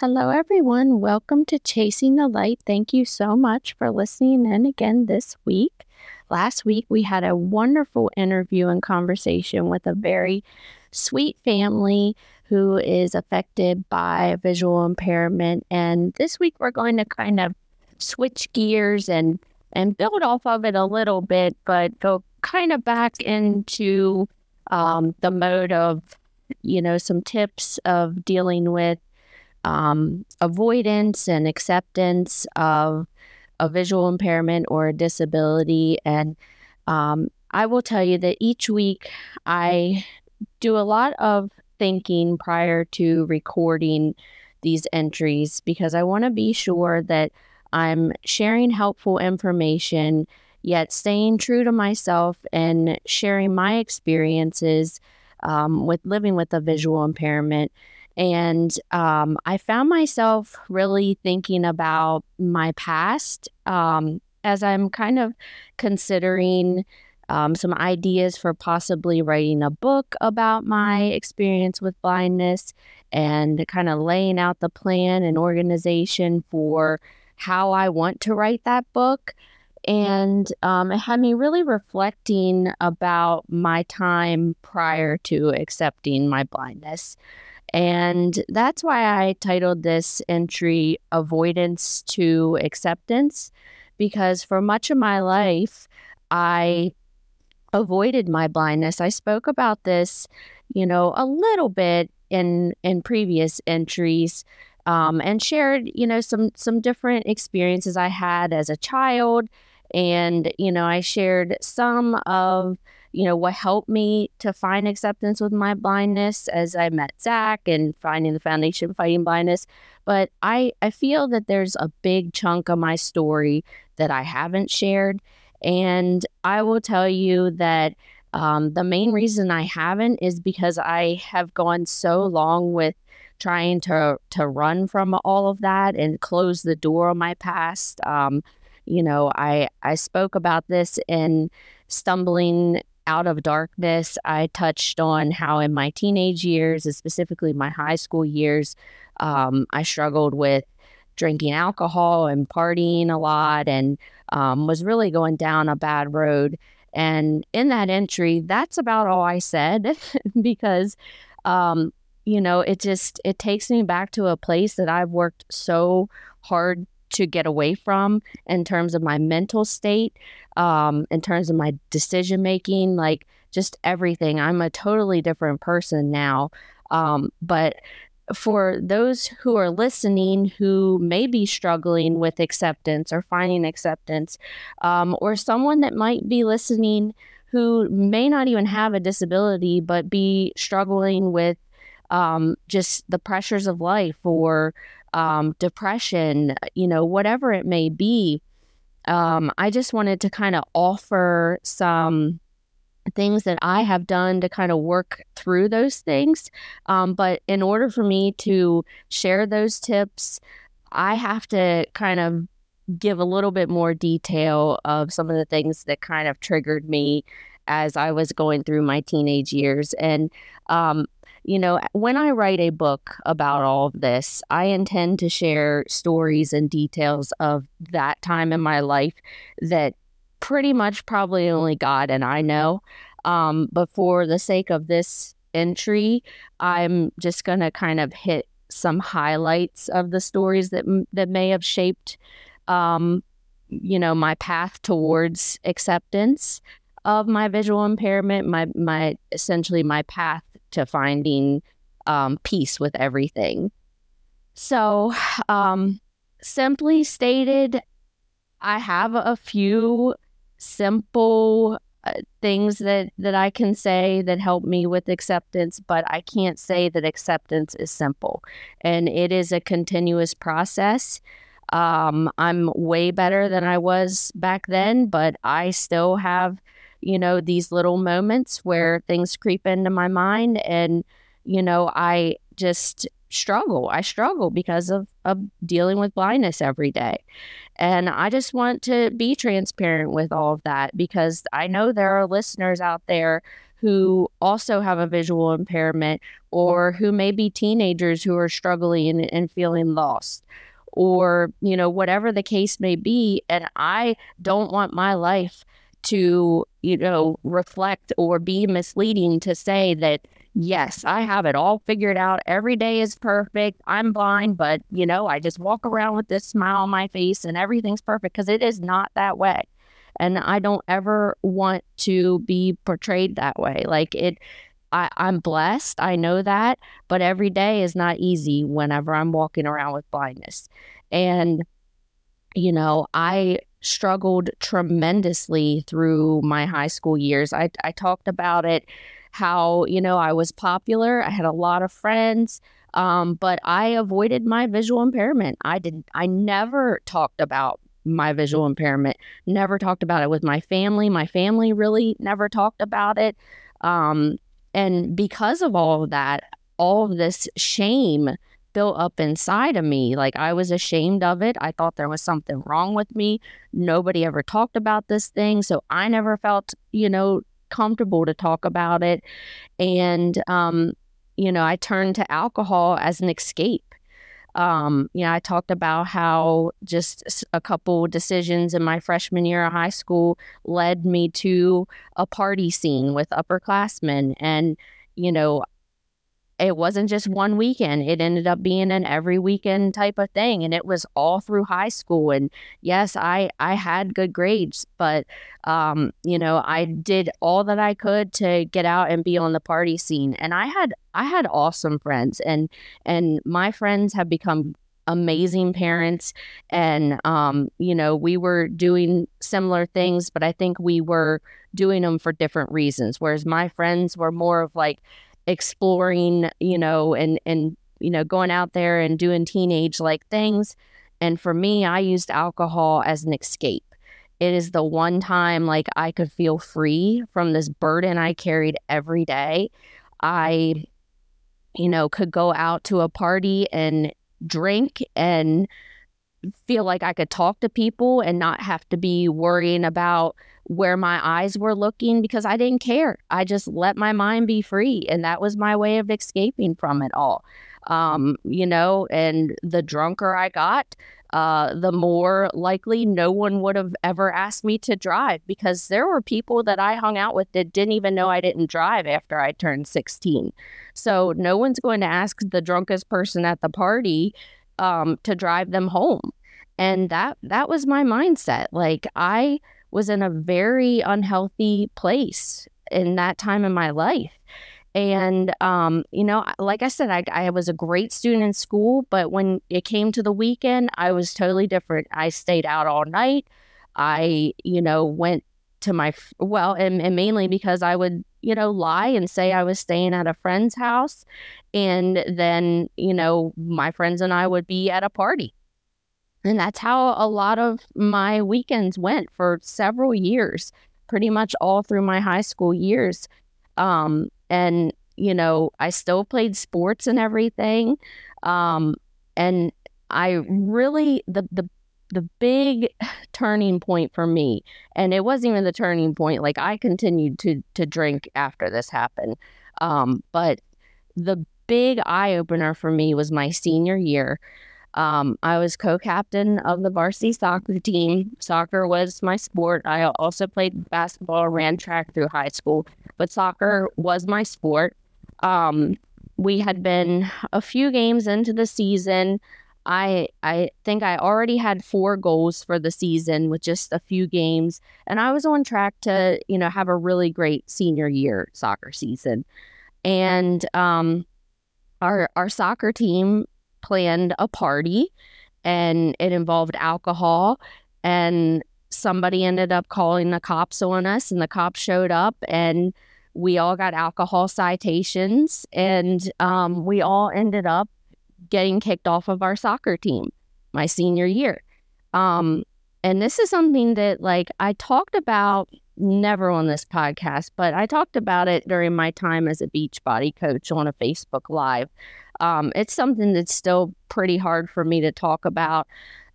Hello, everyone. Welcome to Chasing the Light. Thank you so much for listening in again this week. Last week, we had a wonderful interview and conversation with a very sweet family who is affected by visual impairment. And this week, we're going to kind of switch gears and and build off of it a little bit, but go kind of back into um, the mode of, you know, some tips of dealing with um, avoidance and acceptance of a visual impairment or a disability. And um, I will tell you that each week I do a lot of thinking prior to recording these entries because I want to be sure that I'm sharing helpful information, yet staying true to myself and sharing my experiences um, with living with a visual impairment and um, I found myself really thinking about my past um, as I'm kind of considering um, some ideas for possibly writing a book about my experience with blindness and kind of laying out the plan and organization for how I want to write that book. And um, it had me really reflecting about my time prior to accepting my blindness. And that's why I titled this entry Avoidance to Acceptance, because for much of my life, I avoided my blindness. I spoke about this, you know, a little bit in in previous entries. Um, and shared, you know, some some different experiences I had as a child, and you know, I shared some of you know, what helped me to find acceptance with my blindness as I met Zach and finding the foundation fighting blindness. But I, I feel that there's a big chunk of my story that I haven't shared. And I will tell you that um, the main reason I haven't is because I have gone so long with trying to to run from all of that and close the door on my past. Um, you know, I I spoke about this in stumbling out of darkness, I touched on how in my teenage years, and specifically my high school years, um, I struggled with drinking alcohol and partying a lot and um, was really going down a bad road. And in that entry, that's about all I said because, um, you know, it just it takes me back to a place that I've worked so hard to get away from in terms of my mental state, um, in terms of my decision making, like just everything. I'm a totally different person now. Um, but for those who are listening who may be struggling with acceptance or finding acceptance, um, or someone that might be listening who may not even have a disability but be struggling with um, just the pressures of life or um, depression, you know, whatever it may be. Um, I just wanted to kind of offer some things that I have done to kind of work through those things. Um, but in order for me to share those tips, I have to kind of give a little bit more detail of some of the things that kind of triggered me as I was going through my teenage years. And um, you know, when I write a book about all of this, I intend to share stories and details of that time in my life that pretty much probably only God and I know. Um, but for the sake of this entry, I'm just going to kind of hit some highlights of the stories that that may have shaped, um, you know, my path towards acceptance of my visual impairment, my my essentially my path to finding um, peace with everything. So, um, simply stated, I have a few simple uh, things that that I can say that help me with acceptance, but I can't say that acceptance is simple, and it is a continuous process. Um, I'm way better than I was back then, but I still have you know, these little moments where things creep into my mind and, you know, I just struggle. I struggle because of, of dealing with blindness every day. And I just want to be transparent with all of that because I know there are listeners out there who also have a visual impairment or who may be teenagers who are struggling and, and feeling lost or you know whatever the case may be and i don't want my life to you know reflect or be misleading to say that yes i have it all figured out every day is perfect i'm blind but you know i just walk around with this smile on my face and everything's perfect because it is not that way and i don't ever want to be portrayed that way like it I, I'm blessed. I know that, but every day is not easy whenever I'm walking around with blindness. And, you know, I struggled tremendously through my high school years. I, I talked about it how, you know, I was popular, I had a lot of friends. Um, but I avoided my visual impairment. I did I never talked about my visual impairment. Never talked about it with my family. My family really never talked about it. Um, and because of all of that, all of this shame built up inside of me. Like I was ashamed of it. I thought there was something wrong with me. Nobody ever talked about this thing. So I never felt, you know, comfortable to talk about it. And, um, you know, I turned to alcohol as an escape. Um, you know, I talked about how just a couple decisions in my freshman year of high school led me to a party scene with upperclassmen. And, you know, it wasn't just one weekend. It ended up being an every weekend type of thing. And it was all through high school. And yes, I, I had good grades, but, um, you know, I did all that I could to get out and be on the party scene. And I had, I had awesome friends and, and my friends have become amazing parents and um you know we were doing similar things but i think we were doing them for different reasons whereas my friends were more of like exploring, you know, and and you know, going out there and doing teenage like things. And for me, I used alcohol as an escape. It is the one time like I could feel free from this burden I carried every day. I, you know, could go out to a party and drink and feel like I could talk to people and not have to be worrying about where my eyes were looking because I didn't care. I just let my mind be free. And that was my way of escaping from it all. Um, you know, and the drunker I got, uh, the more likely no one would have ever asked me to drive because there were people that I hung out with that didn't even know I didn't drive after I turned 16. So no one's going to ask the drunkest person at the party um, to drive them home. And that that was my mindset. Like I was in a very unhealthy place in that time in my life. And, um, you know, like I said, I, I was a great student in school, but when it came to the weekend, I was totally different. I stayed out all night. I, you know, went to my, well, and, and mainly because I would, you know, lie and say I was staying at a friend's house. And then, you know, my friends and I would be at a party and that's how a lot of my weekends went for several years, pretty much all through my high school years. Um, and, you know, I still played sports and everything. Um, and I really, the, the, the big turning point for me, and it wasn't even the turning point, like I continued to, to drink after this happened. Um, but the big eye opener for me was my senior year. Um, I was co captain of the varsity soccer team. Soccer was my sport. I also played basketball, ran track through high school, but soccer was my sport. Um, we had been a few games into the season. I I think I already had four goals for the season with just a few games, and I was on track to you know have a really great senior year soccer season. And um, our our soccer team planned a party and it involved alcohol and somebody ended up calling the cops on us and the cops showed up and we all got alcohol citations and um, we all ended up getting kicked off of our soccer team my senior year. Um, and this is something that like i talked about never on this podcast but i talked about it during my time as a Beachbody coach on a facebook live um, it's something that's still pretty hard for me to talk about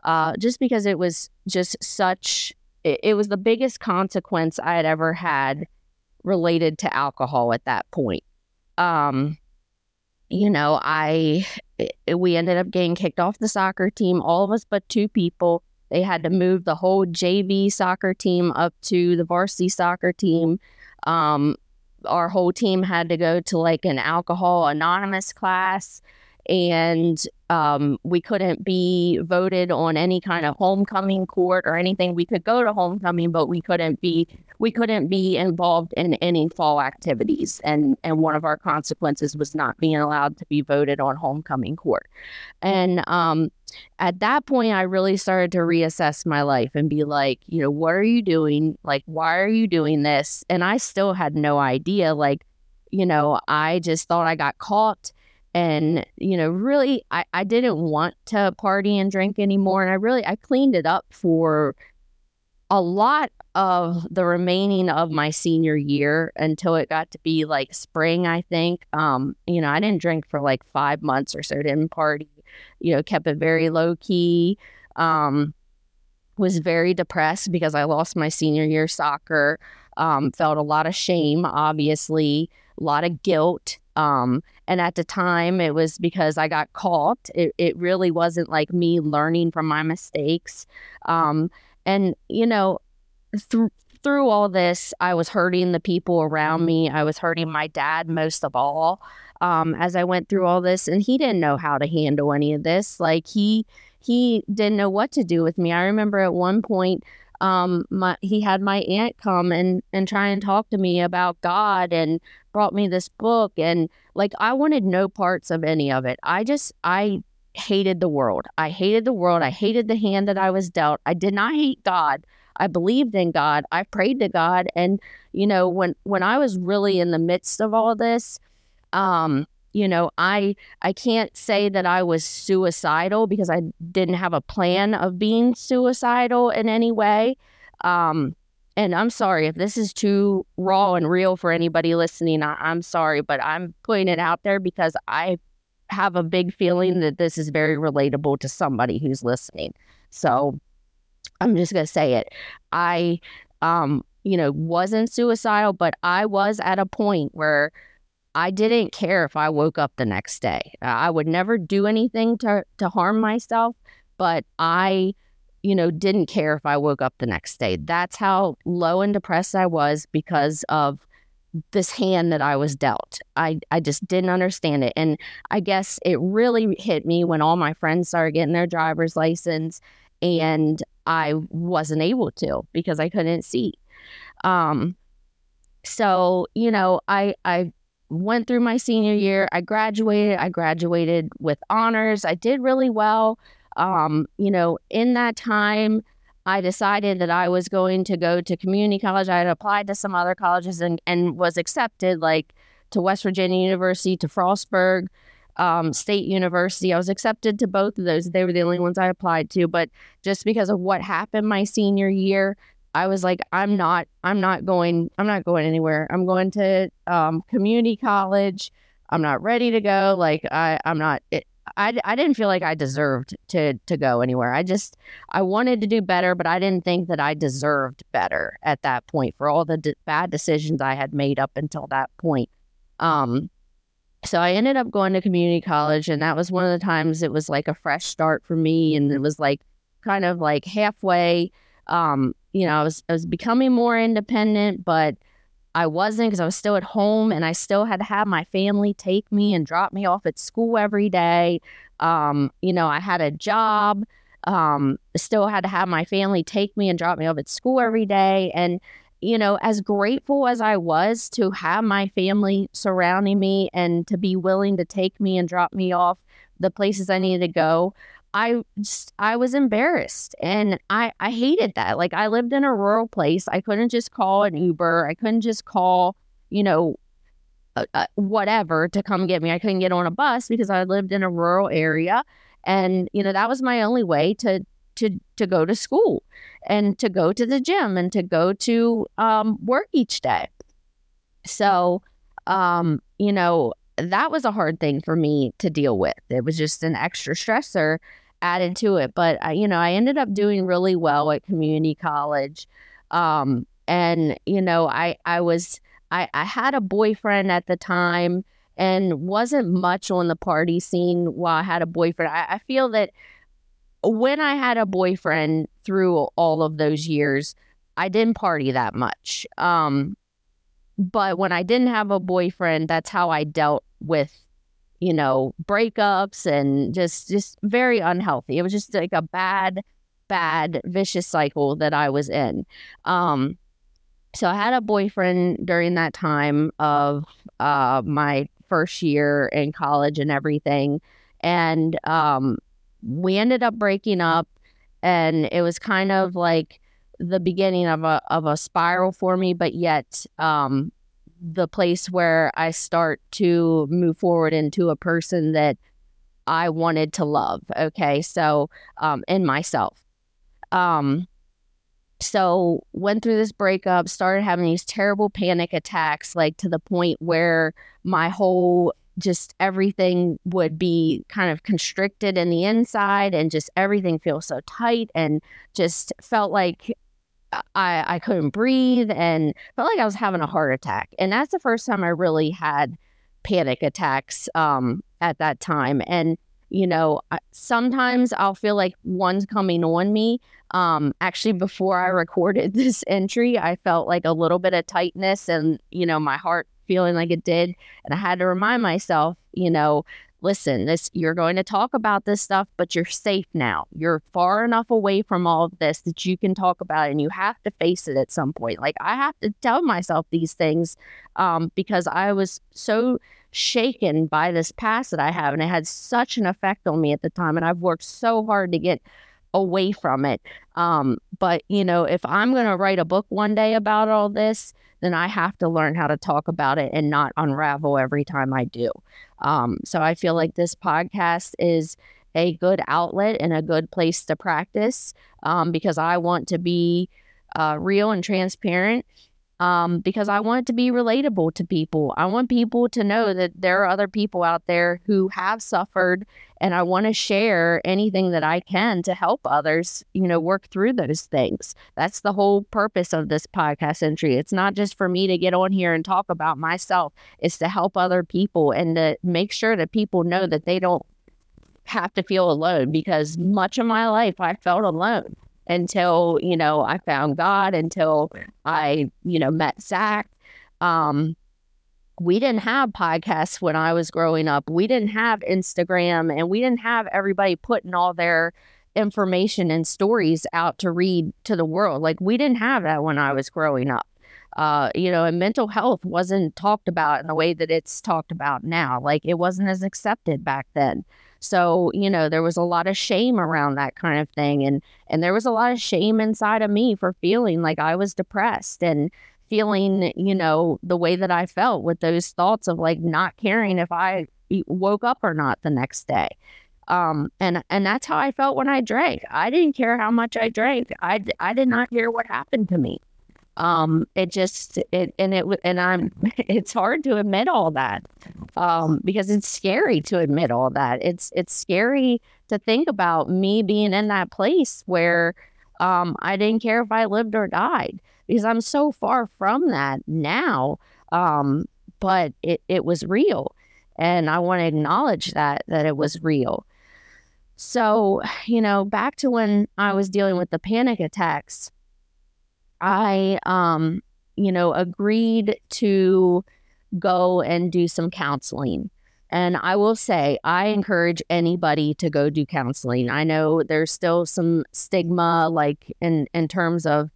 uh, just because it was just such, it, it was the biggest consequence I had ever had related to alcohol at that point. Um, you know, I we ended up getting kicked off the soccer team, all of us but two people. They had to move the whole JV soccer team up to the varsity soccer team. Um, our whole team had to go to like an alcohol anonymous class and um, we couldn't be voted on any kind of homecoming court or anything. We could go to homecoming, but we couldn't be we couldn't be involved in any fall activities. And and one of our consequences was not being allowed to be voted on homecoming court. And um, at that point, I really started to reassess my life and be like, you know, what are you doing? Like, why are you doing this? And I still had no idea. Like, you know, I just thought I got caught and you know really I, I didn't want to party and drink anymore and i really i cleaned it up for a lot of the remaining of my senior year until it got to be like spring i think. Um you know i didn't drink for like five months or so didn't party you know kept it very low key um was very depressed because i lost my senior year soccer. Um felt a lot of shame obviously a lot of guilt um, and at the time, it was because I got caught. It, it really wasn't like me learning from my mistakes. Um, and, you know, through through all this, I was hurting the people around me. I was hurting my dad most of all um, as I went through all this, and he didn't know how to handle any of this. Like he he didn't know what to do with me. I remember at one point um, my he had my aunt come and and try and talk to me about God and brought me this book and like I wanted no parts of any of it. I just I hated the world. I hated the world. I hated the hand that I was dealt. I did not hate God. I believed in God. I prayed to God and you know when when I was really in the midst of all this um you know i i can't say that i was suicidal because i didn't have a plan of being suicidal in any way um and i'm sorry if this is too raw and real for anybody listening I, i'm sorry but i'm putting it out there because i have a big feeling that this is very relatable to somebody who's listening. So i'm just going to say it. I um you know wasn't suicidal but i was at a point where I didn't care if I woke up the next day. I would never do anything to to harm myself, but I you know didn't care if I woke up the next day. That's how low and depressed I was because of this hand that I was dealt. I I just didn't understand it and I guess it really hit me when all my friends started getting their driver's license and I wasn't able to because I couldn't see. Um so, you know, I I went through my senior year. I graduated. I graduated with honors. I did really well. Um, you know, in that time, I decided that I was going to go to community college. I had applied to some other colleges and, and was accepted, like to West Virginia University, to Frostburg um, State University. I was accepted to both of those. They were the only ones I applied to. But just because of what happened my senior year, I was like, I'm not, I'm not going, I'm not going anywhere. I'm going to um, community college. I'm not ready to go. Like I, I'm not. It, I, I didn't feel like I deserved to to go anywhere. I just I wanted to do better, but I didn't think that I deserved better at that point for all the de- bad decisions I had made up until that point. Um, so I ended up going to community college, and that was one of the times it was like a fresh start for me, and it was like kind of like halfway um, you know, I was I was becoming more independent, but I wasn't because I was still at home and I still had to have my family take me and drop me off at school every day. Um, you know, I had a job, um, still had to have my family take me and drop me off at school every day. And, you know, as grateful as I was to have my family surrounding me and to be willing to take me and drop me off the places I needed to go, I just, I was embarrassed and I I hated that. Like I lived in a rural place. I couldn't just call an Uber. I couldn't just call, you know, uh, uh, whatever to come get me. I couldn't get on a bus because I lived in a rural area and you know that was my only way to to to go to school and to go to the gym and to go to um, work each day. So, um, you know, that was a hard thing for me to deal with. It was just an extra stressor added to it. But I, you know, I ended up doing really well at community college. Um, and you know, I I was I, I had a boyfriend at the time and wasn't much on the party scene while I had a boyfriend. I, I feel that when I had a boyfriend through all of those years, I didn't party that much. Um, but when I didn't have a boyfriend, that's how I dealt with, you know, breakups and just just very unhealthy. It was just like a bad, bad, vicious cycle that I was in. Um, so I had a boyfriend during that time of uh, my first year in college and everything. And um, we ended up breaking up and it was kind of like the beginning of a of a spiral for me, but yet um, the place where I start to move forward into a person that I wanted to love. Okay, so um, in myself. Um, so went through this breakup, started having these terrible panic attacks, like to the point where my whole just everything would be kind of constricted in the inside and just everything feels so tight and just felt like I I couldn't breathe and felt like I was having a heart attack. And that's the first time I really had panic attacks um, at that time. And you know, sometimes I'll feel like one's coming on me. Um, actually, before I recorded this entry, I felt like a little bit of tightness and, you know, my heart feeling like it did. And I had to remind myself, you know, listen, this you're going to talk about this stuff, but you're safe now. You're far enough away from all of this that you can talk about it and you have to face it at some point. Like I have to tell myself these things um, because I was so shaken by this past that I have. And it had such an effect on me at the time. And I've worked so hard to get away from it. Um, but, you know, if I'm going to write a book one day about all this, then I have to learn how to talk about it and not unravel every time I do. Um, so I feel like this podcast is a good outlet and a good place to practice um, because I want to be uh, real and transparent um, because I want it to be relatable to people. I want people to know that there are other people out there who have suffered, and I want to share anything that I can to help others, you know, work through those things. That's the whole purpose of this podcast entry. It's not just for me to get on here and talk about myself, it's to help other people and to make sure that people know that they don't have to feel alone because much of my life I felt alone until, you know, I found God, until I, you know, met Zach. Um, we didn't have podcasts when I was growing up. We didn't have Instagram and we didn't have everybody putting all their information and stories out to read to the world. Like we didn't have that when I was growing up. Uh, you know, and mental health wasn't talked about in the way that it's talked about now. Like it wasn't as accepted back then. So, you know, there was a lot of shame around that kind of thing. And and there was a lot of shame inside of me for feeling like I was depressed and feeling, you know, the way that I felt with those thoughts of like not caring if I woke up or not the next day. Um, and and that's how I felt when I drank. I didn't care how much I drank. I, I did not care what happened to me um it just it and it and i'm it's hard to admit all that um because it's scary to admit all that. It's it's scary to think about me being in that place where um i didn't care if i lived or died because i'm so far from that now um but it it was real. And i want to acknowledge that that it was real. So you know back to when i was dealing with the panic attacks I, um, you know, agreed to go and do some counseling. And I will say, I encourage anybody to go do counseling. I know there's still some stigma, like in in terms of,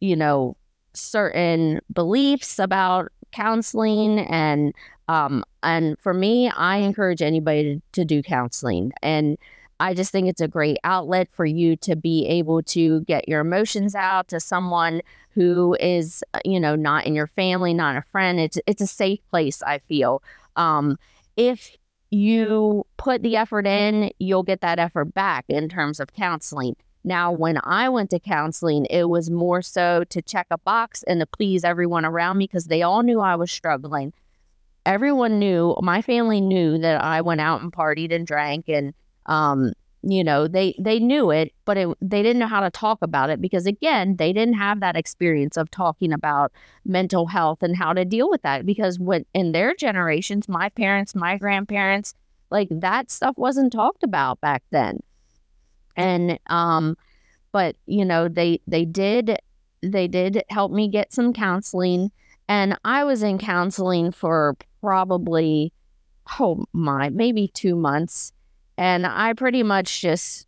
you know, certain beliefs about counseling, and um, and for me, I encourage anybody to, to do counseling. And I just think it's a great outlet for you to be able to get your emotions out to someone who is, uh, you know, not in your family, not a friend. It's it's a safe place. I feel. Um, if you put the effort in, you'll get that effort back in terms of counseling. Now, when I went to counseling, it was more so to check a box and to please everyone around me because they all knew I was struggling. Everyone knew, my family knew that I went out and partied and drank and um, you know they they knew it but it, they didn't know how to talk about it because again they didn't have that experience of talking about mental health and how to deal with that because when in their generations my parents my grandparents like that stuff wasn't talked about back then. And um but you know they they did they did help me get some counseling and i was in counseling for probably oh my maybe 2 months and I pretty much just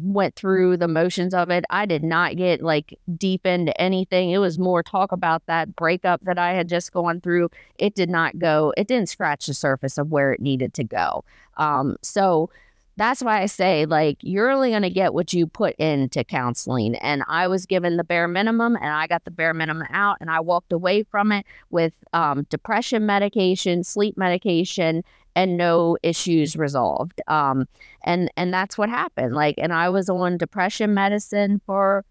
went through the motions of it. I did not get like deep into anything. It was more talk about that breakup that I had just gone through. It did not go, it didn't scratch the surface of where it needed to go. Um, so that's why I say, like, you're only going to get what you put into counseling. And I was given the bare minimum and I got the bare minimum out and I walked away from it with um, depression medication, sleep medication, and no issues resolved. Um, and and that's what happened. Like, and I was on depression medicine for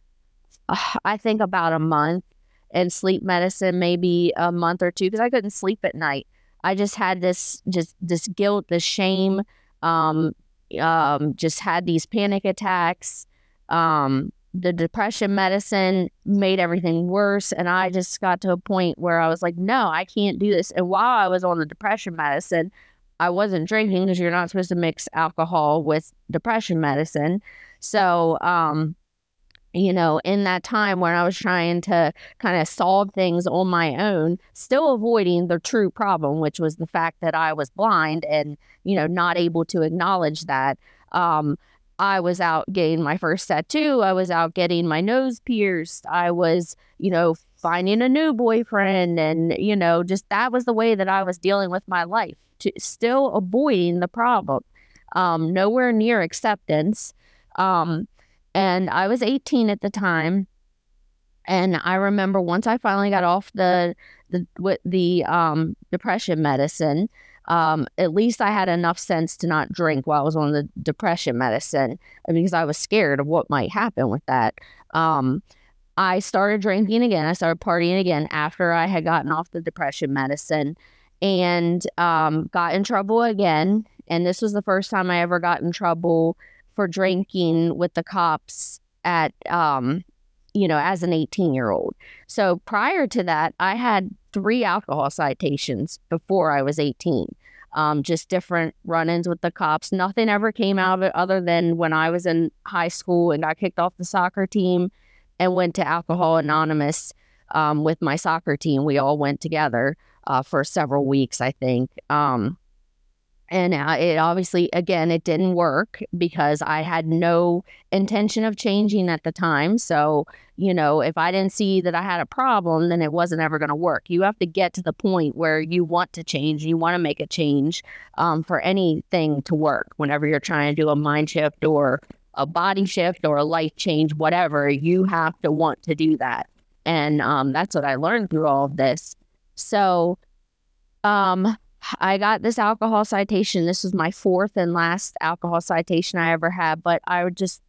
uh, I think about a month, and sleep medicine maybe a month or two because I couldn't sleep at night. I just had this just this guilt, this shame. Um, um, just had these panic attacks. Um, the depression medicine made everything worse. And I just got to a point where I was like, no, I can't do this. And while I was on the depression medicine, I wasn't drinking because you're not supposed to mix alcohol with depression medicine. So, um, you know, in that time when I was trying to kind of solve things on my own, still avoiding the true problem, which was the fact that I was blind and, you know, not able to acknowledge that. Um, I was out getting my first tattoo. I was out getting my nose pierced. I was, you know, finding a new boyfriend. And, you know, just that was the way that I was dealing with my life to still avoiding the problem, um, nowhere near acceptance. Um, and I was 18 at the time. And I remember once I finally got off the the with the um, depression medicine, um, at least I had enough sense to not drink while I was on the depression medicine because I was scared of what might happen with that. Um, I started drinking again. I started partying again after I had gotten off the depression medicine and um, got in trouble again. And this was the first time I ever got in trouble for drinking with the cops at, um, you know, as an 18 year old. So prior to that, I had three alcohol citations before I was 18. Um, just different run ins with the cops. Nothing ever came out of it other than when I was in high school and got kicked off the soccer team and went to Alcohol Anonymous um, with my soccer team. We all went together uh, for several weeks, I think. Um, and uh, it obviously, again, it didn't work because I had no intention of changing at the time. So, you know, if I didn't see that I had a problem, then it wasn't ever going to work. You have to get to the point where you want to change, you want to make a change um, for anything to work. Whenever you're trying to do a mind shift or a body shift or a life change, whatever, you have to want to do that. And um, that's what I learned through all of this. So, um, I got this alcohol citation. This was my fourth and last alcohol citation I ever had, but I would just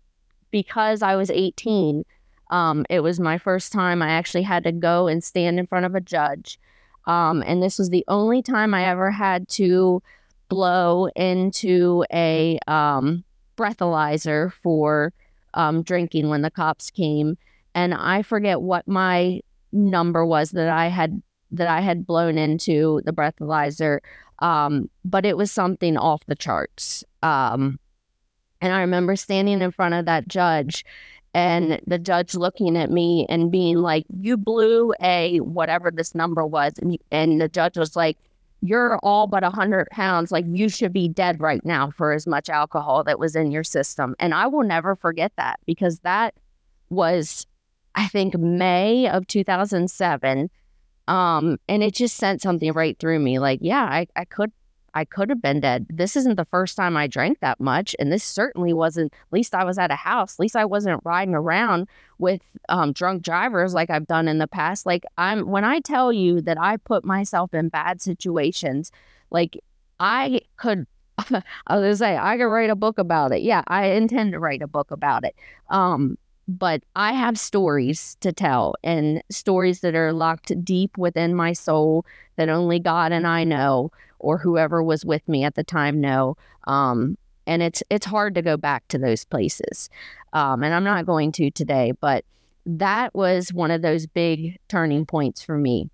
because I was 18, um, it was my first time I actually had to go and stand in front of a judge. Um, and this was the only time I ever had to blow into a um, breathalyzer for um, drinking when the cops came. And I forget what my number was that I had that I had blown into the breathalyzer, um, but it was something off the charts. Um, and I remember standing in front of that judge and the judge looking at me and being like, You blew a whatever this number was. And, and the judge was like, You're all but 100 pounds. Like, you should be dead right now for as much alcohol that was in your system. And I will never forget that because that was, I think, May of 2007. Um, and it just sent something right through me. Like, yeah, I, I could I could have been dead. This isn't the first time I drank that much. And this certainly wasn't, at least I was at a house. At least I wasn't riding around with um, drunk drivers like I've done in the past. Like, I'm, when I tell you that I put myself in bad situations, like, I could, I was gonna say, I could write a book about it. Yeah, I intend to write a book about it. Um, but I have stories to tell and stories that are locked deep within my soul that only God and I know, or whoever was with me at the time know. Um, and it's it's hard to go back to those places. Um, and I'm not going to today, but that was one of those big turning points for me.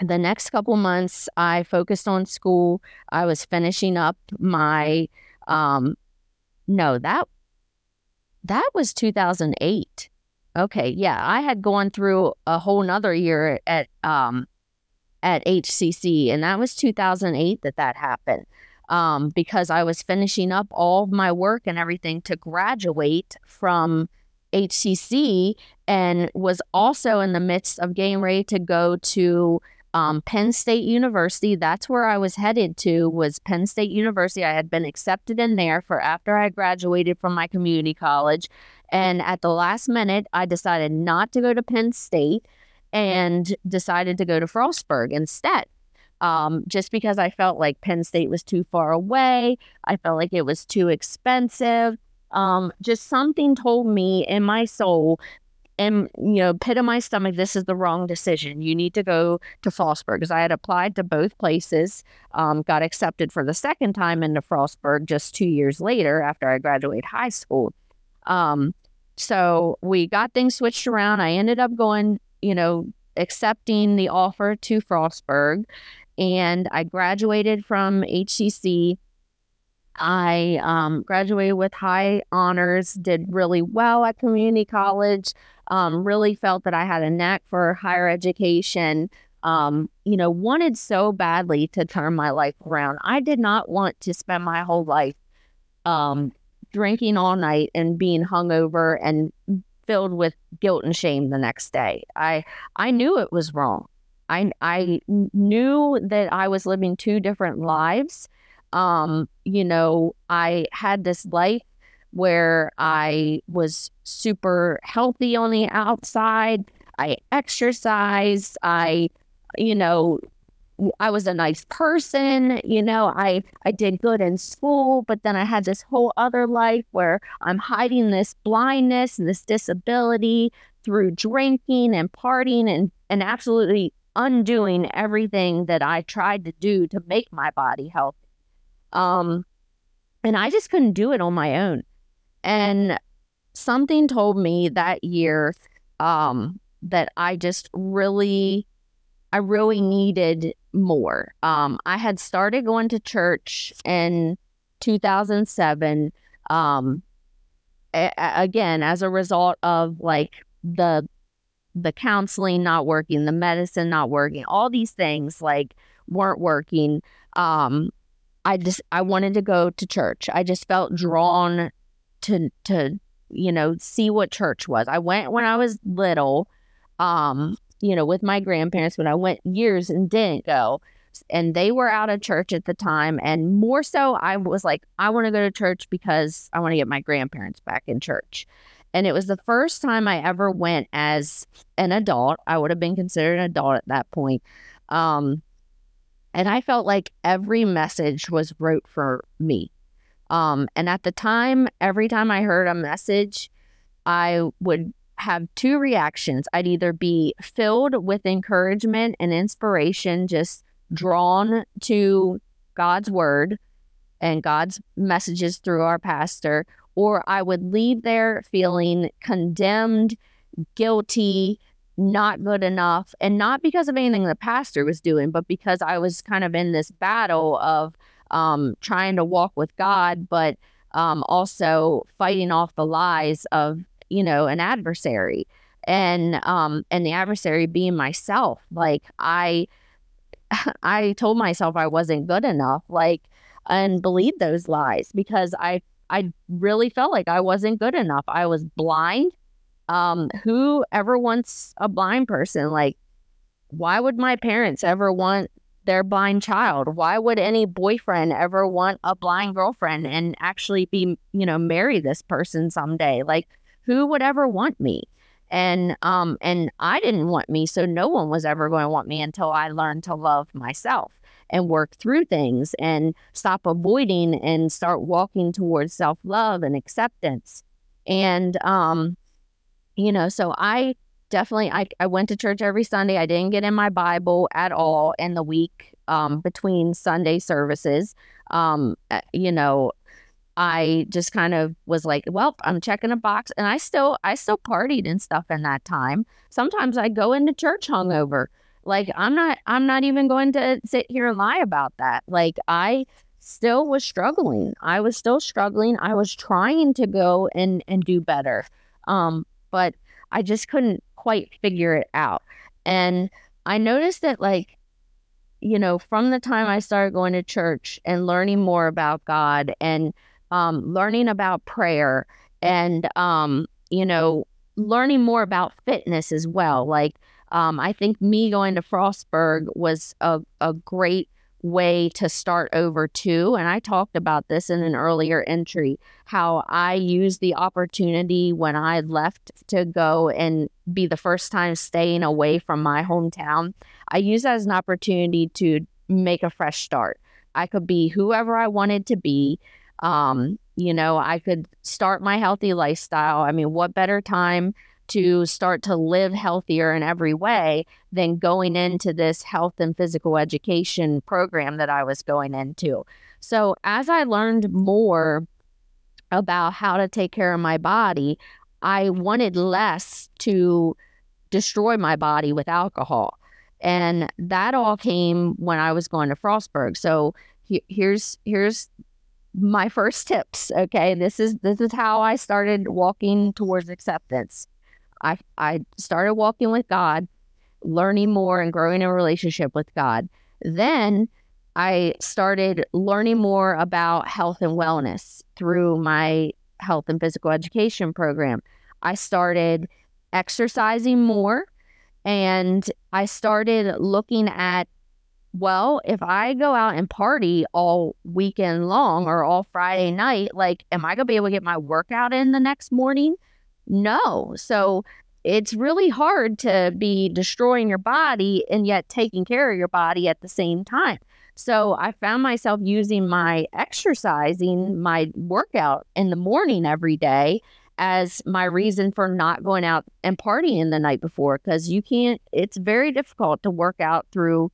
The next couple months, I focused on school. I was finishing up my um, no that that was 2008. Okay, yeah, I had gone through a whole nother year at um, at HCC, and that was 2008 that that happened. Um, because I was finishing up all my work and everything to graduate from HCC and was also in the midst of getting ready to go to um, Penn State University. That's where I was headed to was Penn State University. I had been accepted in there for after I graduated from my community college. And at the last minute, I decided not to go to Penn State and decided to go to Frostburg instead. Um, just because I felt like Penn State was too far away. I felt like it was too expensive. Um, just something told me in my soul and you know pit of my stomach this is the wrong decision. You need to go to frostburg because i had applied to both places um, got accepted for the second time into frostburg just two years later after i graduated high school. Um, so we got things switched around. I ended up going you know accepting the offer to frostburg and i graduated from hcc I um, graduated with high honors, did really well at community college, um, really felt that I had a knack for higher education. Um, you know, wanted so badly to turn my life around. I did not want to spend my whole life um, drinking all night and being hungover and filled with guilt and shame the next day. I I knew it was wrong. I I knew that I was living two different lives um, you know, I had this life where I was super healthy on the outside. I exercised. I, you know, I was a nice person, you know, I I did good in school, but then I had this whole other life where I'm hiding this blindness and this disability through drinking and partying and and absolutely undoing everything that I tried to do to make my body healthy. Um, and I just couldn't do it on my own. And something told me that year um, that I just really, I really needed more. Um, I had started going to church in 2007. Um, a- again, as a result of like the the counseling not working, the medicine not working, all these things like weren't working. Um, I just I wanted to go to church. I just felt drawn to to you know see what church was. I went when I was little, um, you know, with my grandparents. When I went years and didn't go, and they were out of church at the time. And more so, I was like, I want to go to church because I want to get my grandparents back in church. And it was the first time I ever went as an adult. I would have been considered an adult at that point. Um, and I felt like every message was wrote for me. Um, and at the time, every time I heard a message, I would have two reactions. I'd either be filled with encouragement and inspiration, just drawn to God's word and God's messages through our pastor, or I would leave there feeling condemned, guilty, not good enough and not because of anything the pastor was doing but because i was kind of in this battle of um, trying to walk with god but um, also fighting off the lies of you know an adversary. And um and the adversary being myself like i i told myself i wasn't good enough like and believed those lies because i i really felt like i wasn't good enough. I was blind. Um, who ever wants a blind person? Like, why would my parents ever want their blind child? Why would any boyfriend ever want a blind girlfriend and actually be, you know, marry this person someday? Like, who would ever want me? And um and I didn't want me, so no one was ever going to want me until I learned to love myself and work through things and stop avoiding and start walking towards self-love and acceptance. And um you know, so I definitely I, I went to church every Sunday. I didn't get in my Bible at all in the week um, between Sunday services. Um, uh, you know, I just kind of was like, well, I'm checking a box and I still I still partied and stuff in that time. Sometimes I go into church hungover. Like I'm not I'm not even going to sit here and lie about that. Like I still was struggling. I was still struggling. I was trying to go and and do better. Um but I just couldn't quite figure it out. And I noticed that like you know, from the time I started going to church and learning more about God and um, learning about prayer and, um, you know, learning more about fitness as well. Like, um, I think me going to Frostburg was a, a great way to start over too. And I talked about this in an earlier entry how I used the opportunity when I left to go and be the first time staying away from my hometown. I used that as an opportunity to make a fresh start. I could be whoever I wanted to be. Um, you know, I could start my healthy lifestyle. I mean, what better time to start to live healthier in every way than going into this health and physical education program that I was going into. So, as I learned more about how to take care of my body, I wanted less to destroy my body with alcohol. And that all came when I was going to Frostburg. So, he- here's here's my first tips okay this is this is how i started walking towards acceptance I I started walking with God, learning more and growing a relationship with God. Then I started learning more about health and wellness through my health and physical education program. I started exercising more and I started looking at well, if I go out and party all weekend long or all Friday night, like, am I going to be able to get my workout in the next morning? No. So it's really hard to be destroying your body and yet taking care of your body at the same time. So I found myself using my exercising, my workout in the morning every day as my reason for not going out and partying the night before because you can't, it's very difficult to work out through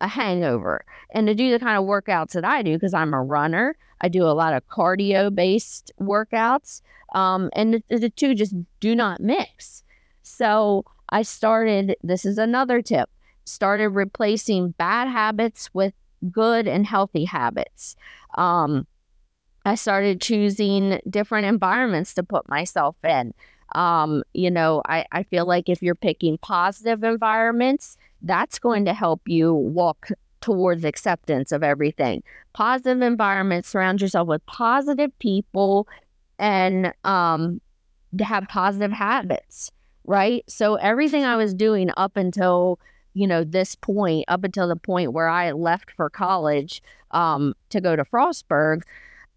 a hangover and to do the kind of workouts that I do because I'm a runner. I do a lot of cardio based workouts. Um, and the, the two just do not mix. So I started, this is another tip, started replacing bad habits with good and healthy habits. Um, I started choosing different environments to put myself in. Um, you know, I, I feel like if you're picking positive environments, that's going to help you walk towards acceptance of everything. Positive environments, surround yourself with positive people and um, to have positive habits, right? So everything I was doing up until you know this point, up until the point where I left for college um, to go to Frostburg,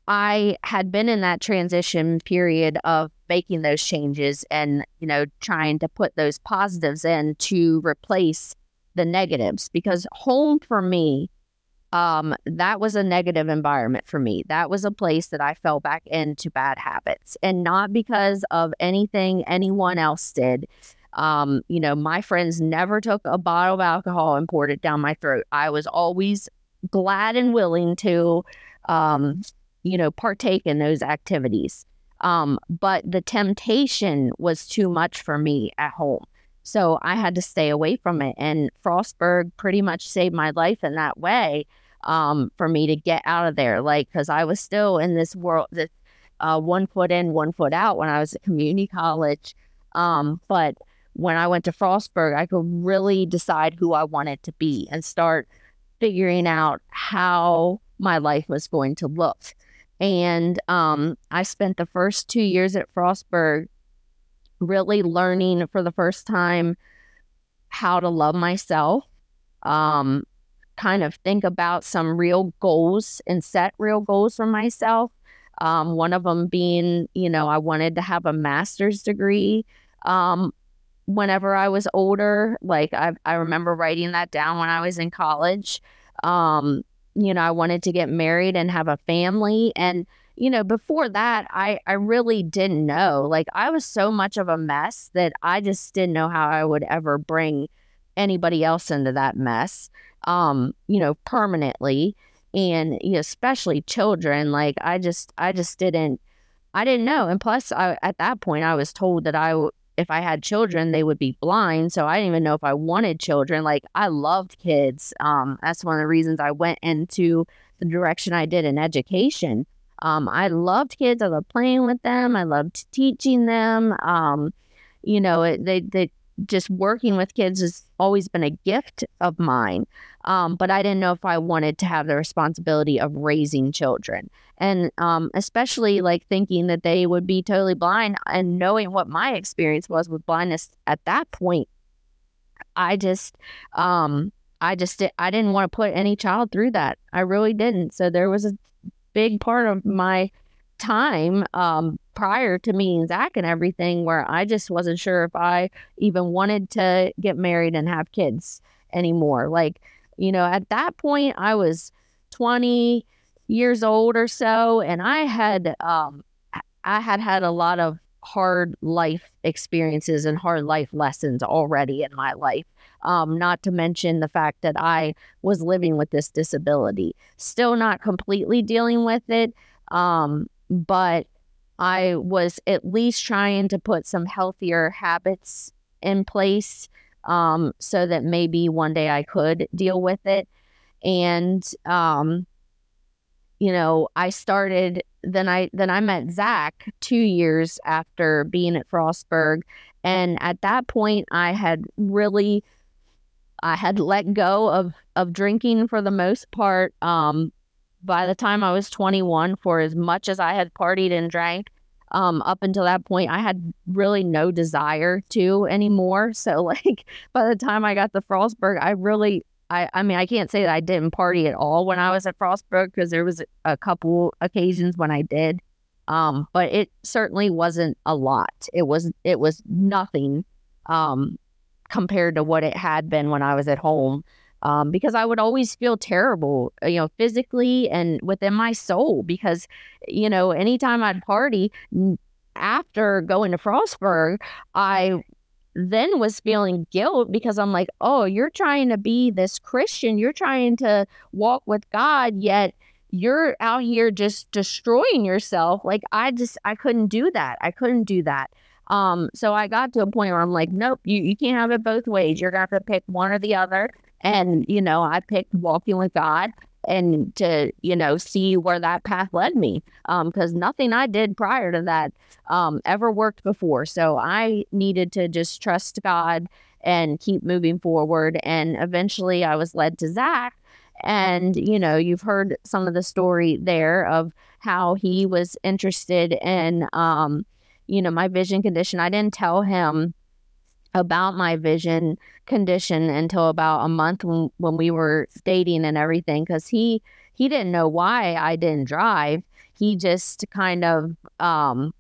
I had been in that transition period of making those changes and you know trying to put those positives in to replace the negatives because home for me um, that was a negative environment for me. That was a place that I fell back into bad habits and not because of anything anyone else did. Um, you know, my friends never took a bottle of alcohol and poured it down my throat. I was always glad and willing to, um, you know, partake in those activities. Um, but the temptation was too much for me at home. So I had to stay away from it. And Frostburg pretty much saved my life in that way um, for me to get out of there. Like, because I was still in this world, this uh, one foot in, one foot out when I was at community college. Um, but when I went to Frostburg, I could really decide who I wanted to be and start figuring out how my life was going to look. And um, I spent the first two years at Frostburg really learning for the first time how to love myself, um, kind of think about some real goals and set real goals for myself. Um, one of them being, you know, I wanted to have a master's degree um, whenever I was older. Like I, I remember writing that down when I was in college. Um, you know, I wanted to get married and have a family. And you know, before that, I, I really didn't know. Like, I was so much of a mess that I just didn't know how I would ever bring anybody else into that mess, um, you know, permanently. and especially children. Like I just, I just didn't, I didn't know. And plus, I, at that point, I was told that I, if I had children, they would be blind. So I didn't even know if I wanted children. Like I loved kids. Um, that's one of the reasons I went into the direction I did in education. Um, I loved kids. I loved playing with them. I loved teaching them. Um, you know, it, they, they just working with kids has always been a gift of mine. Um, but I didn't know if I wanted to have the responsibility of raising children. And um, especially like thinking that they would be totally blind and knowing what my experience was with blindness at that point, I just, um, I just, did, I didn't want to put any child through that. I really didn't. So there was a big part of my time um, prior to meeting Zach and everything where I just wasn't sure if I even wanted to get married and have kids anymore. Like, you know, at that point, I was 20 years old or so, and I had, um, I had had a lot of hard life experiences and hard life lessons already in my life. Um, not to mention the fact that I was living with this disability, still not completely dealing with it. Um, but I was at least trying to put some healthier habits in place um, so that maybe one day I could deal with it. And, um, you know, I started then I then I met Zach two years after being at Frostburg, and at that point I had really I had let go of of drinking for the most part. Um, by the time I was 21, for as much as I had partied and drank, um, up until that point, I had really no desire to anymore. So, like, by the time I got to Frostburg, I really, I, I mean, I can't say that I didn't party at all when I was at Frostburg because there was a couple occasions when I did. Um, but it certainly wasn't a lot. It was, it was nothing, um, compared to what it had been when I was at home um, because I would always feel terrible, uh, you know, physically and within my soul. Because, you know, anytime I'd party after going to Frostburg, I then was feeling guilt because I'm like, oh, you're trying to be this Christian, you're trying to walk with God, yet you're out here just destroying yourself. Like, I just, I couldn't do that. I couldn't do that. Um, so I got to a point where I'm like, nope, you, you can't have it both ways. You're gonna have to pick one or the other. And, you know, I picked walking with God and to, you know, see where that path led me. Because um, nothing I did prior to that um, ever worked before. So I needed to just trust God and keep moving forward. And eventually I was led to Zach. And, you know, you've heard some of the story there of how he was interested in, um, you know, my vision condition. I didn't tell him about my vision condition until about a month when, when we were dating and everything because he he didn't know why I didn't drive. He just kind of um,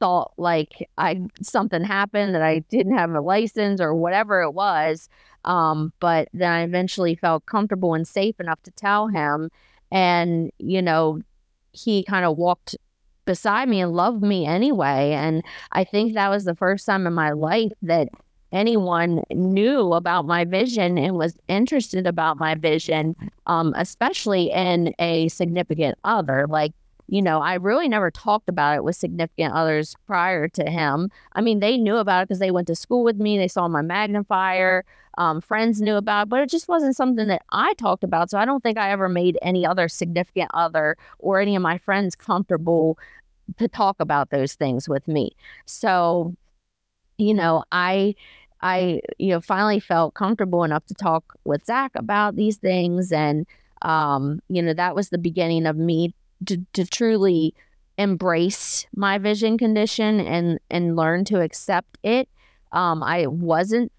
thought like I something happened that I didn't have a license or whatever it was. Um, but then I eventually felt comfortable and safe enough to tell him, and you know, he kind of walked beside me and loved me anyway. And I think that was the first time in my life that anyone knew about my vision and was interested about my vision, um, especially in a significant other. Like, you know, I really never talked about it with significant others prior to him. I mean, they knew about it because they went to school with me, they saw my magnifier, um, friends knew about it, but it just wasn't something that I talked about. So I don't think I ever made any other significant other or any of my friends comfortable to talk about those things with me. So, you know, I I, you know, finally felt comfortable enough to talk with Zach about these things. And, um, you know, that was the beginning of me to, to truly embrace my vision condition and, and learn to accept it. Um, I wasn't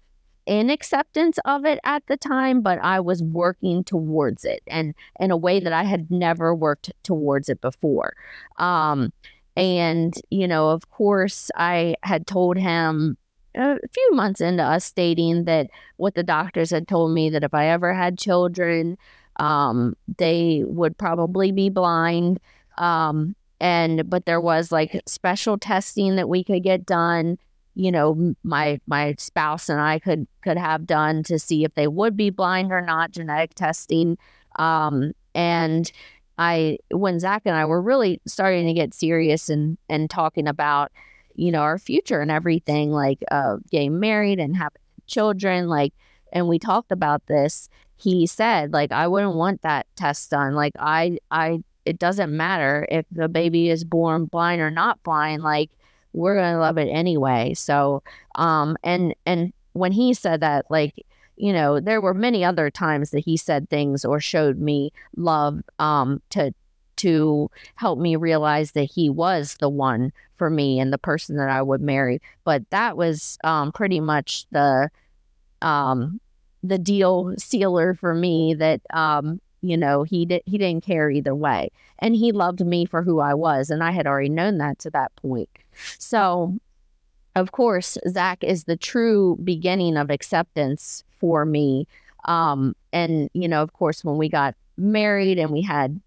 in acceptance of it at the time, but I was working towards it and in a way that I had never worked towards it before. Um, and, you know, of course, I had told him a few months into us stating that what the doctors had told me that if I ever had children, um, they would probably be blind. Um, and but there was like special testing that we could get done. You know, my my spouse and I could could have done to see if they would be blind or not. Genetic testing. Um, and I, when Zach and I were really starting to get serious and and talking about, you know, our future and everything, like uh, getting married and having children, like, and we talked about this. He said, like, I wouldn't want that test done. Like, I, I, it doesn't matter if the baby is born blind or not blind. Like, we're gonna love it anyway. So, um, and and when he said that, like, you know, there were many other times that he said things or showed me love, um, to to help me realize that he was the one for me and the person that I would marry. But that was um, pretty much the um, the deal sealer for me that um, you know he did he didn't care either way, and he loved me for who I was, and I had already known that to that point. So. Of course, Zach is the true beginning of acceptance for me. Um, and, you know, of course, when we got married and we had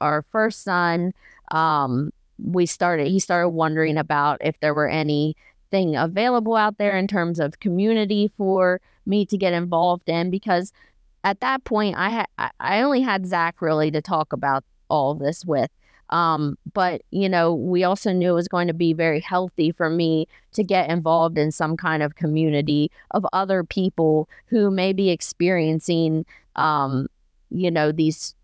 our first son, um, we started, he started wondering about if there were anything available out there in terms of community for me to get involved in because at that point I had I only had Zach really to talk about all this with. Um, but you know, we also knew it was going to be very healthy for me to get involved in some kind of community of other people who may be experiencing, um, you know, these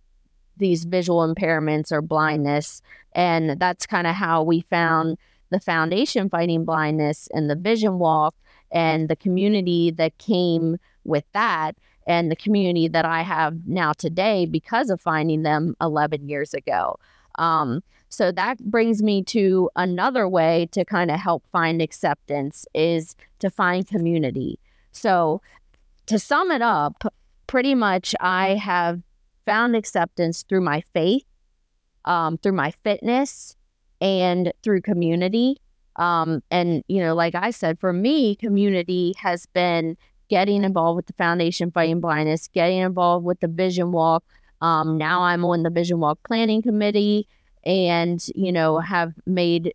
these visual impairments or blindness. And that's kind of how we found the foundation fighting blindness and the vision walk and the community that came with that and the community that I have now today because of finding them 11 years ago. Um, so that brings me to another way to kind of help find acceptance is to find community. So to sum it up, pretty much I have found acceptance through my faith, um, through my fitness, and through community. Um, and, you know, like I said, for me, community has been getting involved with the Foundation Fighting Blindness, getting involved with the Vision Walk. Um, now I'm on the Vision Walk Planning Committee and, you know, have made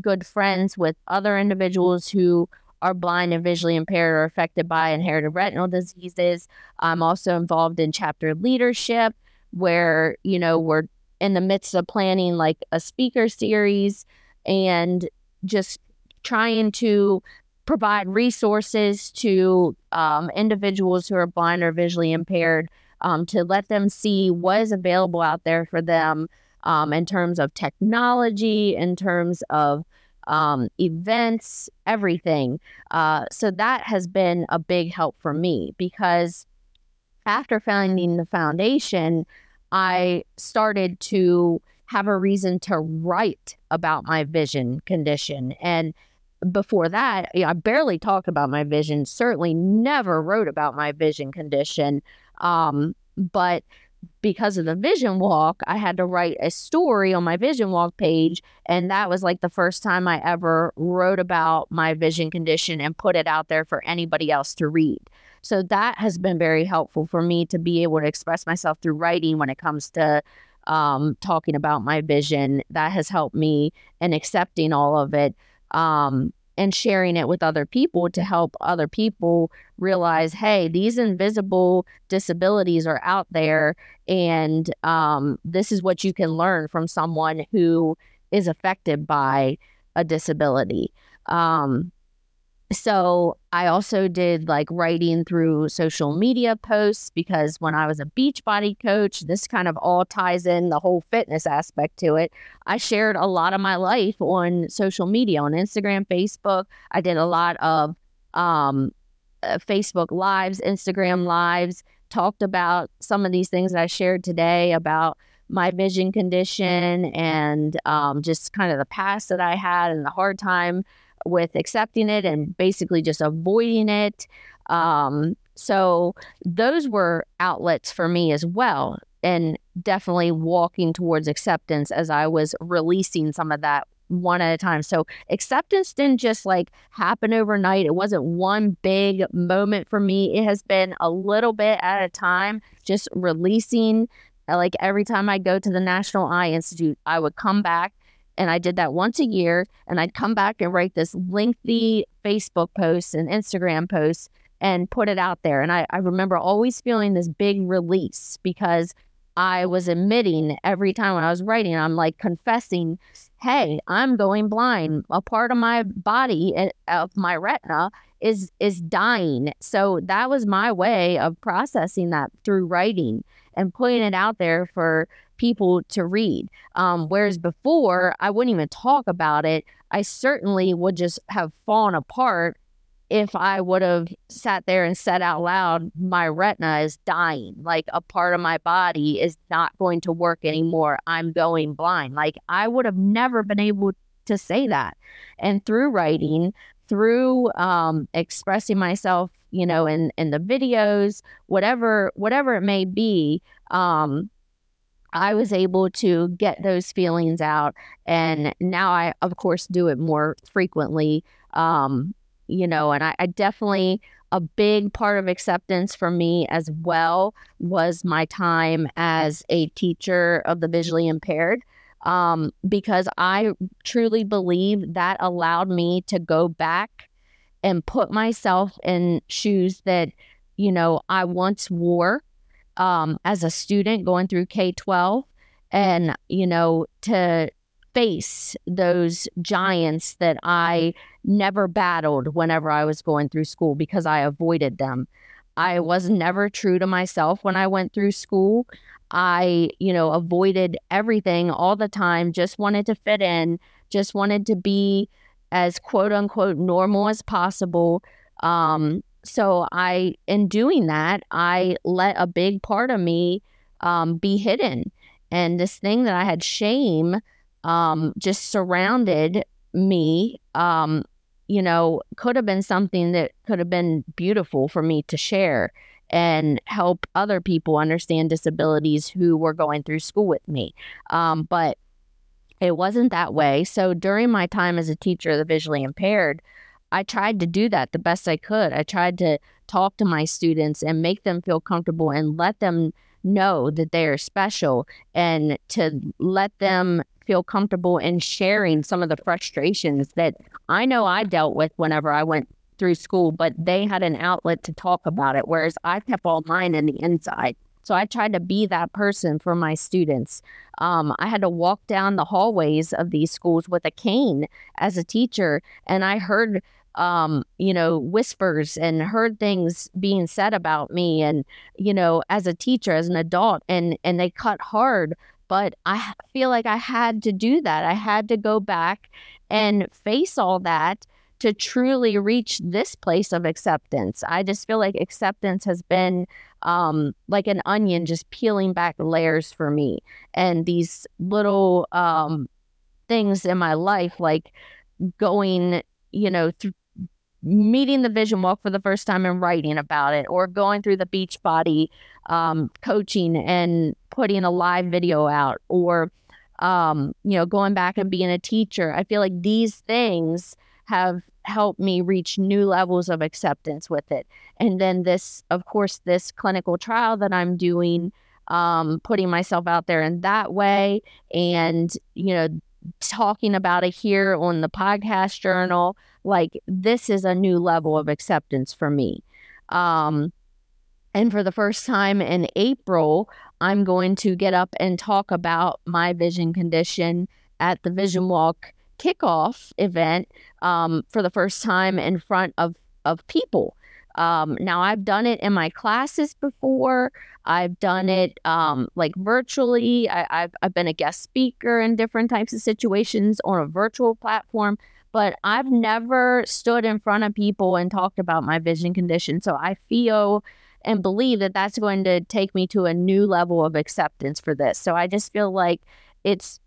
good friends with other individuals who are blind and visually impaired or affected by inherited retinal diseases. I'm also involved in chapter leadership, where, you know, we're in the midst of planning like a speaker series and just trying to provide resources to um, individuals who are blind or visually impaired um, to let them see what is available out there for them um, in terms of technology, in terms of um, events, everything. Uh, so that has been a big help for me because after founding the foundation, I started to have a reason to write about my vision condition. And before that, I barely talked about my vision, certainly never wrote about my vision condition. Um, but because of the vision walk, I had to write a story on my vision walk page. And that was like the first time I ever wrote about my vision condition and put it out there for anybody else to read. So that has been very helpful for me to be able to express myself through writing when it comes to um, talking about my vision. That has helped me in accepting all of it. Um, and sharing it with other people to help other people realize hey these invisible disabilities are out there and um, this is what you can learn from someone who is affected by a disability. Um, so I also did like writing through social media posts because when I was a Beachbody coach, this kind of all ties in the whole fitness aspect to it. I shared a lot of my life on social media, on Instagram, Facebook. I did a lot of um, uh, Facebook lives, Instagram lives, talked about some of these things that I shared today about my vision condition and um, just kind of the past that I had and the hard time with accepting it and basically just avoiding it. Um, so those were outlets for me as well. And definitely walking towards acceptance as I was releasing some of that one at a time. So acceptance didn't just like happen overnight. It wasn't one big moment for me. It has been a little bit at a time, just releasing. Like every time I go to the National Eye Institute, I would come back and I did that once a year. And I'd come back and write this lengthy Facebook post and Instagram post and put it out there. And I, I remember always feeling this big release because I was admitting every time when I was writing, I'm like confessing, hey, I'm going blind. A part of my body, of my retina, is is dying. So that was my way of processing that through writing and putting it out there for people to read. Um, whereas before, I wouldn't even talk about it. I certainly would just have fallen apart if I would have sat there and said out loud, my retina is dying. Like a part of my body is not going to work anymore. I'm going blind. Like I would have never been able to say that. And through writing, through um, expressing myself, you know, in, in the videos, whatever, whatever it may be, um, I was able to get those feelings out. And now I, of course, do it more frequently. Um, you know, and I, I definitely a big part of acceptance for me as well was my time as a teacher of the visually impaired. Um, because I truly believe that allowed me to go back and put myself in shoes that, you know, I once wore um, as a student going through K 12 and, you know, to face those giants that I never battled whenever I was going through school because I avoided them. I was never true to myself when I went through school. I, you know, avoided everything all the time, just wanted to fit in, just wanted to be as quote unquote normal as possible. Um, so I, in doing that, I let a big part of me um, be hidden. And this thing that I had shame um, just surrounded me, um, you know, could have been something that could have been beautiful for me to share and help other people understand disabilities who were going through school with me. Um, but it wasn't that way. So during my time as a teacher of the visually impaired, I tried to do that the best I could. I tried to talk to my students and make them feel comfortable and let them know that they are special and to let them feel comfortable in sharing some of the frustrations that I know I dealt with whenever I went through school, but they had an outlet to talk about it, whereas I kept all mine in the inside. So I tried to be that person for my students. Um, I had to walk down the hallways of these schools with a cane as a teacher, and I heard, um, you know, whispers and heard things being said about me, and you know, as a teacher, as an adult, and and they cut hard but I feel like I had to do that. I had to go back and face all that to truly reach this place of acceptance. I just feel like acceptance has been um, like an onion, just peeling back layers for me. And these little um, things in my life, like going, you know, through meeting the vision walk for the first time and writing about it, or going through the Beachbody um, coaching and putting a live video out, or um, you know, going back and being a teacher. I feel like these things have helped me reach new levels of acceptance with it. And then this, of course, this clinical trial that I'm doing, um, putting myself out there in that way, and you know, talking about it here on the podcast journal like this is a new level of acceptance for me. Um, and for the first time in April, I'm going to get up and talk about my vision condition at the Vision Walk kickoff event um, for the first time in front of, of people. Um, now, I've done it in my classes before. I've done it um, like virtually. I, have I've been a guest speaker in different types of situations on a virtual platform but I've never stood in front of people and talked about my vision condition. So I feel and believe that that's going to take me to a new level of acceptance for this. So I just feel like it's,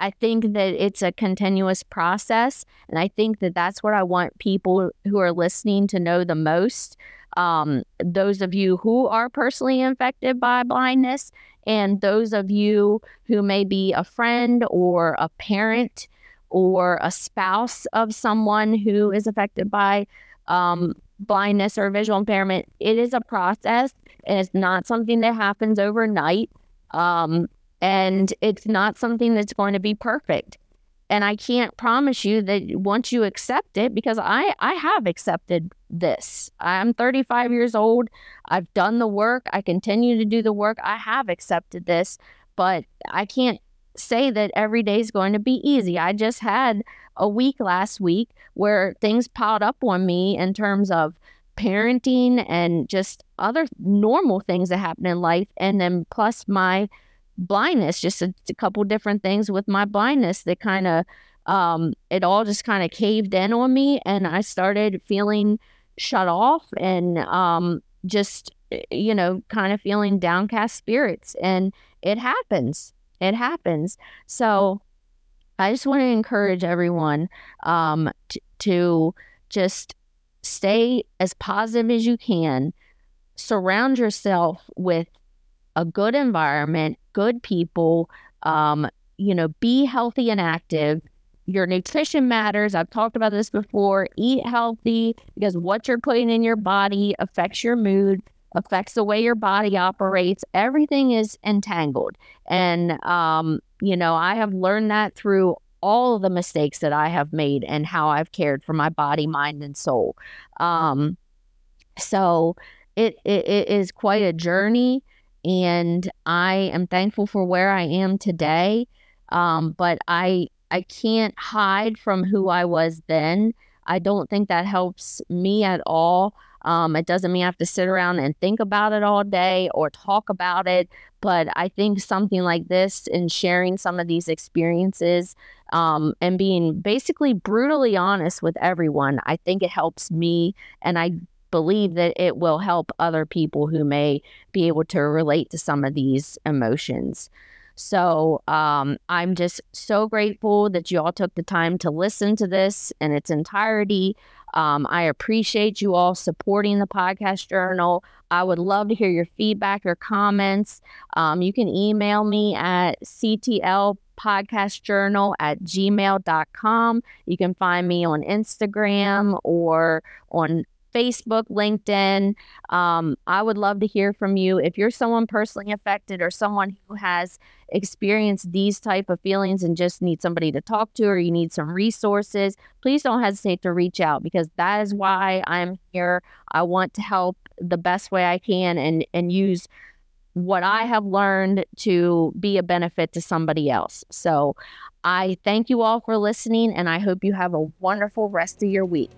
I think that it's a continuous process. And I think that that's what I want people who are listening to know the most. Um, those of you who are personally infected by blindness, and those of you who may be a friend or a parent or a spouse of someone who is affected by um, blindness or visual impairment, it is a process and it's not something that happens overnight. Um, and it's not something that's going to be perfect. and I can't promise you that once you accept it, because I, I have accepted this. I'm 35 years old. I've done the work. I continue to do the work. I have accepted this, but I can't say that every day is going to be easy. I just had a week last week where things piled up on me in terms of parenting and just other normal things that happen in life. And then plus my blindness, just a, a couple different things with my blindness that kind of, um, it all just kind of caved in on me. And I started feeling shut off and um, just, you know, kind of feeling downcast spirits. And it happens. It happens. So I just want to encourage everyone um, t- to just stay as positive as you can. Surround yourself with a good environment, good people. Um, you know, be healthy and active. Your nutrition matters. I've talked about this before. Eat healthy because what you're putting in your body affects your mood, affects the way your body operates. Everything is entangled. And, um, you know, I have learned that through all the mistakes that I have made and how I've cared for my body, mind, and soul. Um, so it, it, it is quite a journey. And I am thankful for where I am today. Um, but I I can't hide from who I was then. I don't think that helps me at all. Um, it doesn't mean I have to sit around and think about it all day or talk about it. But I think something like this and sharing some of these experiences um, and being basically brutally honest with everyone, I think it helps me. And I believe that it will help other people who may be able to relate to some of these emotions. So um, I'm just so grateful that you all took the time to listen to this in its entirety. Um, I appreciate you all supporting the podcast journal. I would love to hear your feedback or comments. Um, you can email me at ctlpodcastjournal podcast journal at gmail.com. You can find me on Instagram or on Facebook, LinkedIn. Um, I would love to hear from you. If you're someone personally affected or someone who has experienced these type of feelings and just need somebody to talk to or you need some resources, please don't hesitate to reach out because that is why I'm here. I want to help the best way I can and and use what I have learned to be a benefit to somebody else. So I thank you all for listening and I hope you have a wonderful rest of your week.